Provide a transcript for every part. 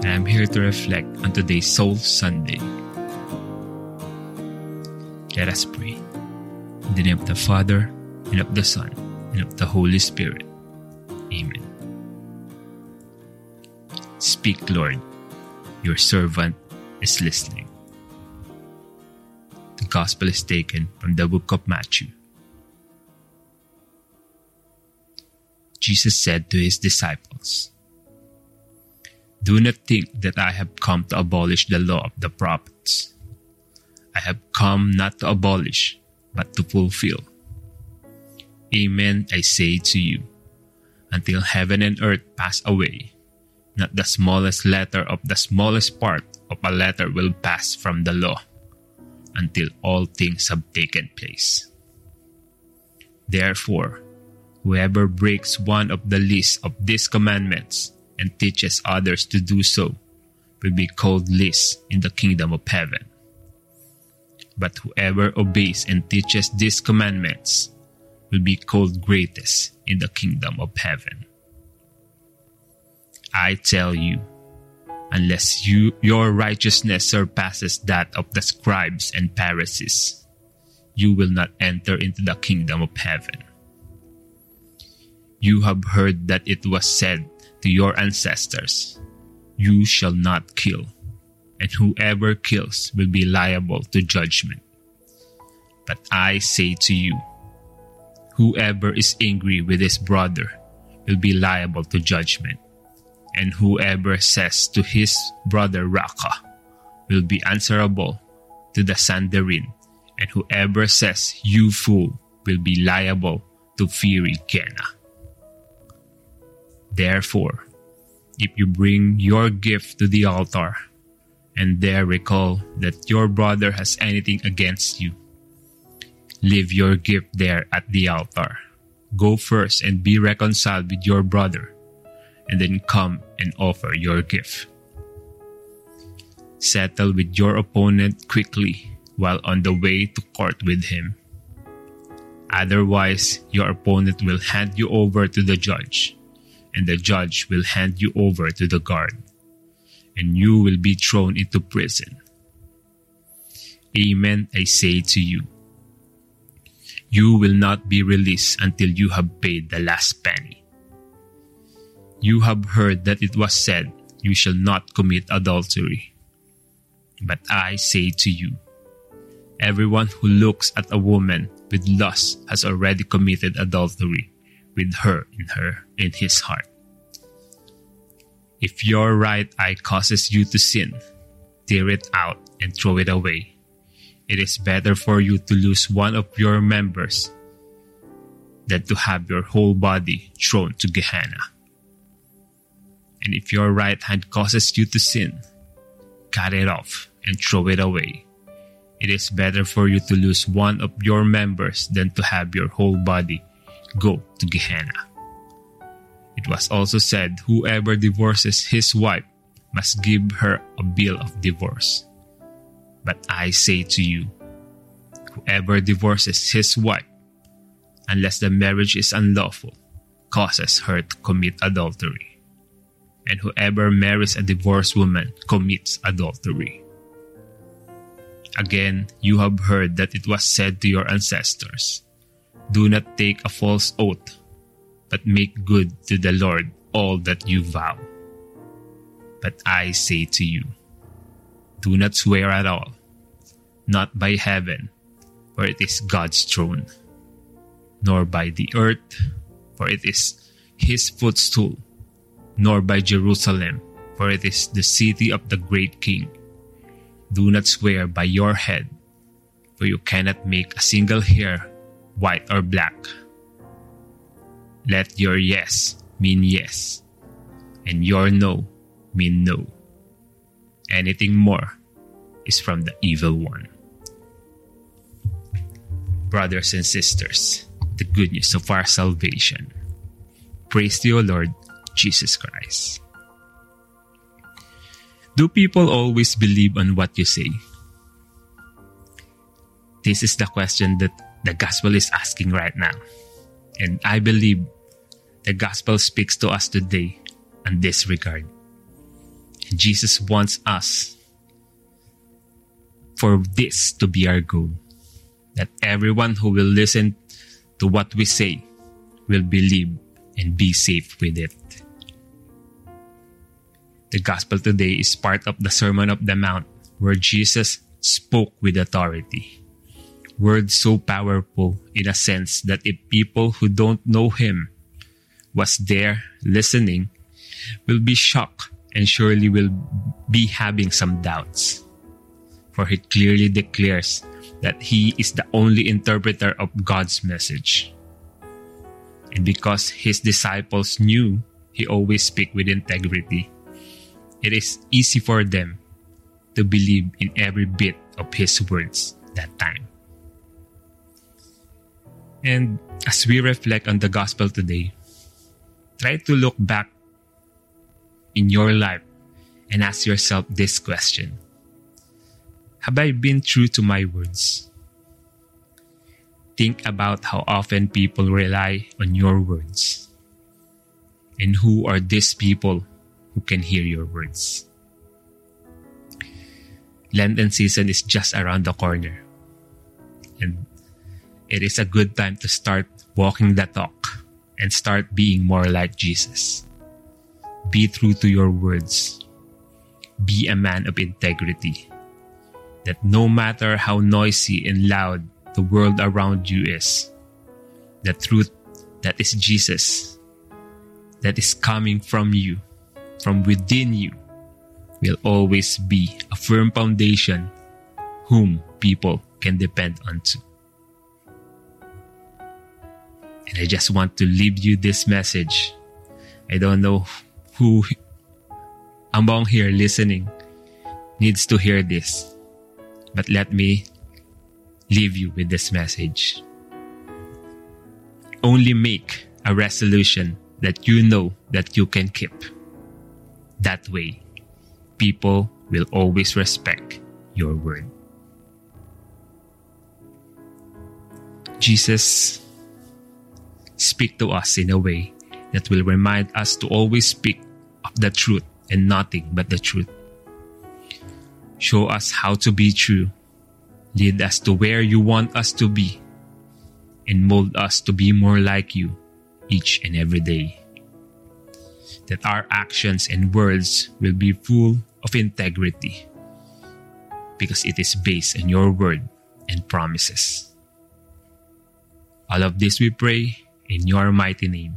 and I'm here to reflect on today's Soul Sunday. Let us pray. In the name of the Father, and of the Son, and of the Holy Spirit. Amen. Speak, Lord. Your servant is listening. The Gospel is taken from the book of Matthew. Jesus said to his disciples, Do not think that I have come to abolish the law of the prophets. I have come not to abolish, but to fulfill. Amen, I say to you, until heaven and earth pass away, not the smallest letter of the smallest part of a letter will pass from the law until all things have taken place. Therefore, whoever breaks one of the least of these commandments and teaches others to do so will be called least in the kingdom of heaven. But whoever obeys and teaches these commandments will be called greatest in the kingdom of heaven. I tell you, unless you, your righteousness surpasses that of the scribes and Pharisees, you will not enter into the kingdom of heaven. You have heard that it was said to your ancestors, You shall not kill, and whoever kills will be liable to judgment. But I say to you, Whoever is angry with his brother will be liable to judgment, and whoever says to his brother Raka will be answerable to the Sanhedrin, and whoever says you fool will be liable to Gehenna. Therefore, if you bring your gift to the altar, and there recall that your brother has anything against you, leave your gift there at the altar. Go first and be reconciled with your brother, and then come and offer your gift. Settle with your opponent quickly while on the way to court with him. Otherwise, your opponent will hand you over to the judge and the judge will hand you over to the guard, and you will be thrown into prison. Amen, I say to you. You will not be released until you have paid the last penny. You have heard that it was said, You shall not commit adultery. But I say to you, everyone who looks at a woman with lust has already committed adultery with her in her in his heart. If your right eye causes you to sin, tear it out and throw it away. It is better for you to lose one of your members than to have your whole body thrown to Gehenna. And if your right hand causes you to sin, cut it off and throw it away. It is better for you to lose one of your members than to have your whole body go to Gehenna. It was also said, Whoever divorces his wife must give her a bill of divorce. But I say to you, whoever divorces his wife, unless the marriage is unlawful, causes her to commit adultery. And whoever marries a divorced woman commits adultery. Again, you have heard that it was said to your ancestors, Do not take a false oath, but make good to the Lord all that you vow. But I say to you, do not swear at all, not by heaven, for it is God's throne, nor by the earth, for it is his footstool, nor by Jerusalem, for it is the city of the great king. Do not swear by your head, for you cannot make a single hair white or black. Let your yes mean yes, and your no mean no. Anything more is from the evil one. Brothers and sisters, the good news of our salvation. Praise to you, Lord Jesus Christ. Do people always believe on what you say? This is the question that the gospel is asking right now. And I believe the gospel speaks to us today in this regard. Jesus wants us for this to be our goal. That everyone who will listen to what we say will believe and be safe with it. The gospel today is part of the Sermon of the Mount where Jesus spoke with authority. Words so powerful in a sense that if people who don't know him was there listening will be shocked and surely will be having some doubts. For he clearly declares that he is the only interpreter of God's message. And because his disciples knew he always speak with integrity, it is easy for them to believe in every bit of his words that time. And as we reflect on the gospel today, try to look back in your life and ask yourself this question Have I been true to my words? Think about how often people rely on your words. And who are these people who can hear your words? Lenten season is just around the corner. And it is a good time to start walking the talk and start being more like Jesus. Be true to your words. Be a man of integrity. That no matter how noisy and loud the world around you is, the truth that is Jesus, that is coming from you, from within you, will always be a firm foundation whom people can depend onto. And I just want to leave you this message. I don't know who among here listening needs to hear this. But let me leave you with this message. Only make a resolution that you know that you can keep. That way, people will always respect your word. Jesus speak to us in a way that will remind us to always speak of the truth and nothing but the truth. Show us how to be true. Lead us to where you want us to be. And mold us to be more like you each and every day. That our actions and words will be full of integrity because it is based on your word and promises. All of this we pray in your mighty name.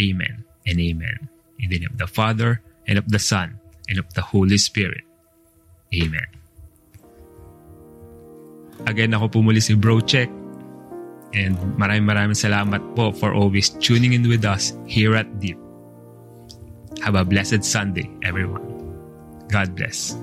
Amen and amen. In the name of the Father, and of the Son, and of the Holy Spirit. Amen. Again, ako po muli si Bro Check. And maraming maraming salamat po for always tuning in with us here at Deep. Have a blessed Sunday, everyone. God bless.